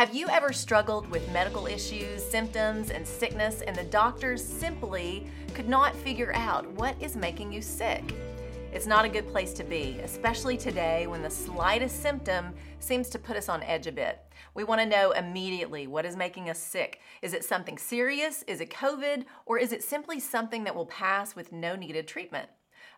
Have you ever struggled with medical issues, symptoms, and sickness, and the doctors simply could not figure out what is making you sick? It's not a good place to be, especially today when the slightest symptom seems to put us on edge a bit. We want to know immediately what is making us sick. Is it something serious? Is it COVID? Or is it simply something that will pass with no needed treatment?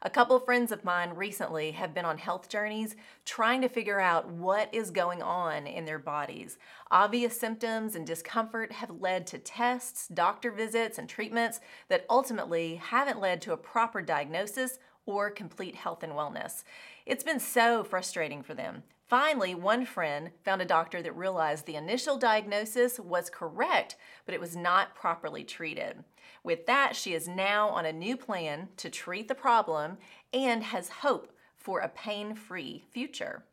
A couple of friends of mine recently have been on health journeys trying to figure out what is going on in their bodies. Obvious symptoms and discomfort have led to tests, doctor visits, and treatments that ultimately haven't led to a proper diagnosis or complete health and wellness. It's been so frustrating for them. Finally, one friend found a doctor that realized the initial diagnosis was correct, but it was not properly treated. With that, she is now on a new plan to treat the problem and has hope for a pain free future.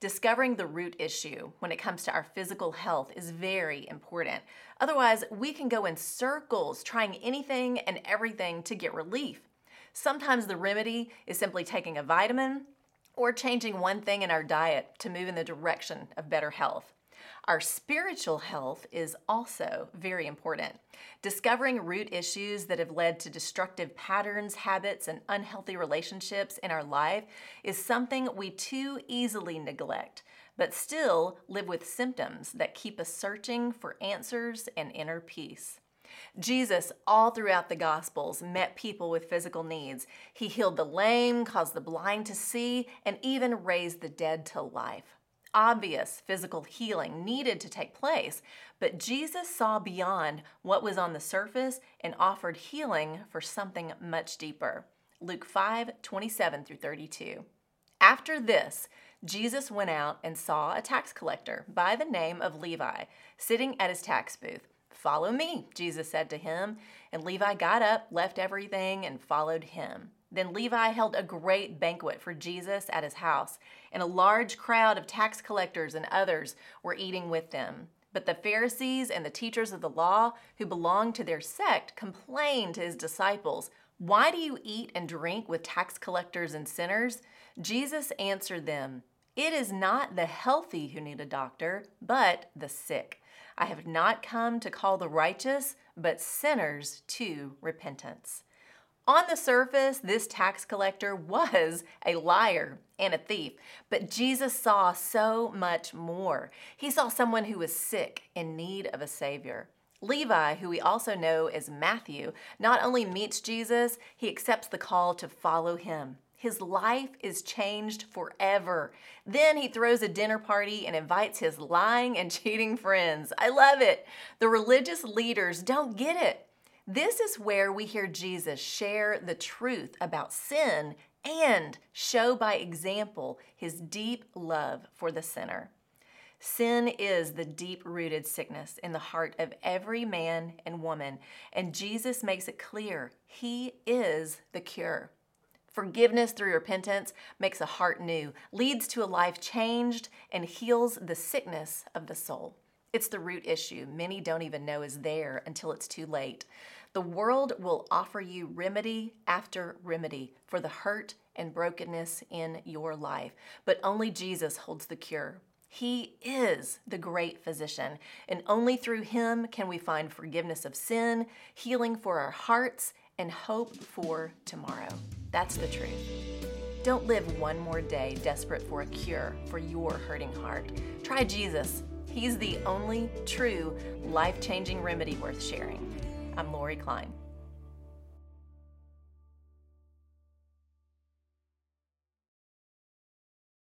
Discovering the root issue when it comes to our physical health is very important. Otherwise, we can go in circles trying anything and everything to get relief. Sometimes the remedy is simply taking a vitamin or changing one thing in our diet to move in the direction of better health. Our spiritual health is also very important. Discovering root issues that have led to destructive patterns, habits, and unhealthy relationships in our life is something we too easily neglect, but still live with symptoms that keep us searching for answers and inner peace. Jesus, all throughout the Gospels, met people with physical needs. He healed the lame, caused the blind to see, and even raised the dead to life. Obvious physical healing needed to take place, but Jesus saw beyond what was on the surface and offered healing for something much deeper. Luke 5 27 through 32. After this, Jesus went out and saw a tax collector by the name of Levi sitting at his tax booth. Follow me, Jesus said to him. And Levi got up, left everything, and followed him. Then Levi held a great banquet for Jesus at his house, and a large crowd of tax collectors and others were eating with them. But the Pharisees and the teachers of the law, who belonged to their sect, complained to his disciples, Why do you eat and drink with tax collectors and sinners? Jesus answered them, It is not the healthy who need a doctor, but the sick. I have not come to call the righteous, but sinners to repentance. On the surface, this tax collector was a liar and a thief, but Jesus saw so much more. He saw someone who was sick in need of a Savior. Levi, who we also know as Matthew, not only meets Jesus, he accepts the call to follow him. His life is changed forever. Then he throws a dinner party and invites his lying and cheating friends. I love it. The religious leaders don't get it. This is where we hear Jesus share the truth about sin and show by example his deep love for the sinner. Sin is the deep rooted sickness in the heart of every man and woman, and Jesus makes it clear he is the cure. Forgiveness through repentance makes a heart new, leads to a life changed, and heals the sickness of the soul. It's the root issue many don't even know is there until it's too late. The world will offer you remedy after remedy for the hurt and brokenness in your life, but only Jesus holds the cure. He is the great physician, and only through him can we find forgiveness of sin, healing for our hearts, and hope for tomorrow. That's the truth. Don't live one more day desperate for a cure for your hurting heart. Try Jesus. He's the only true life changing remedy worth sharing. I'm Lori Klein.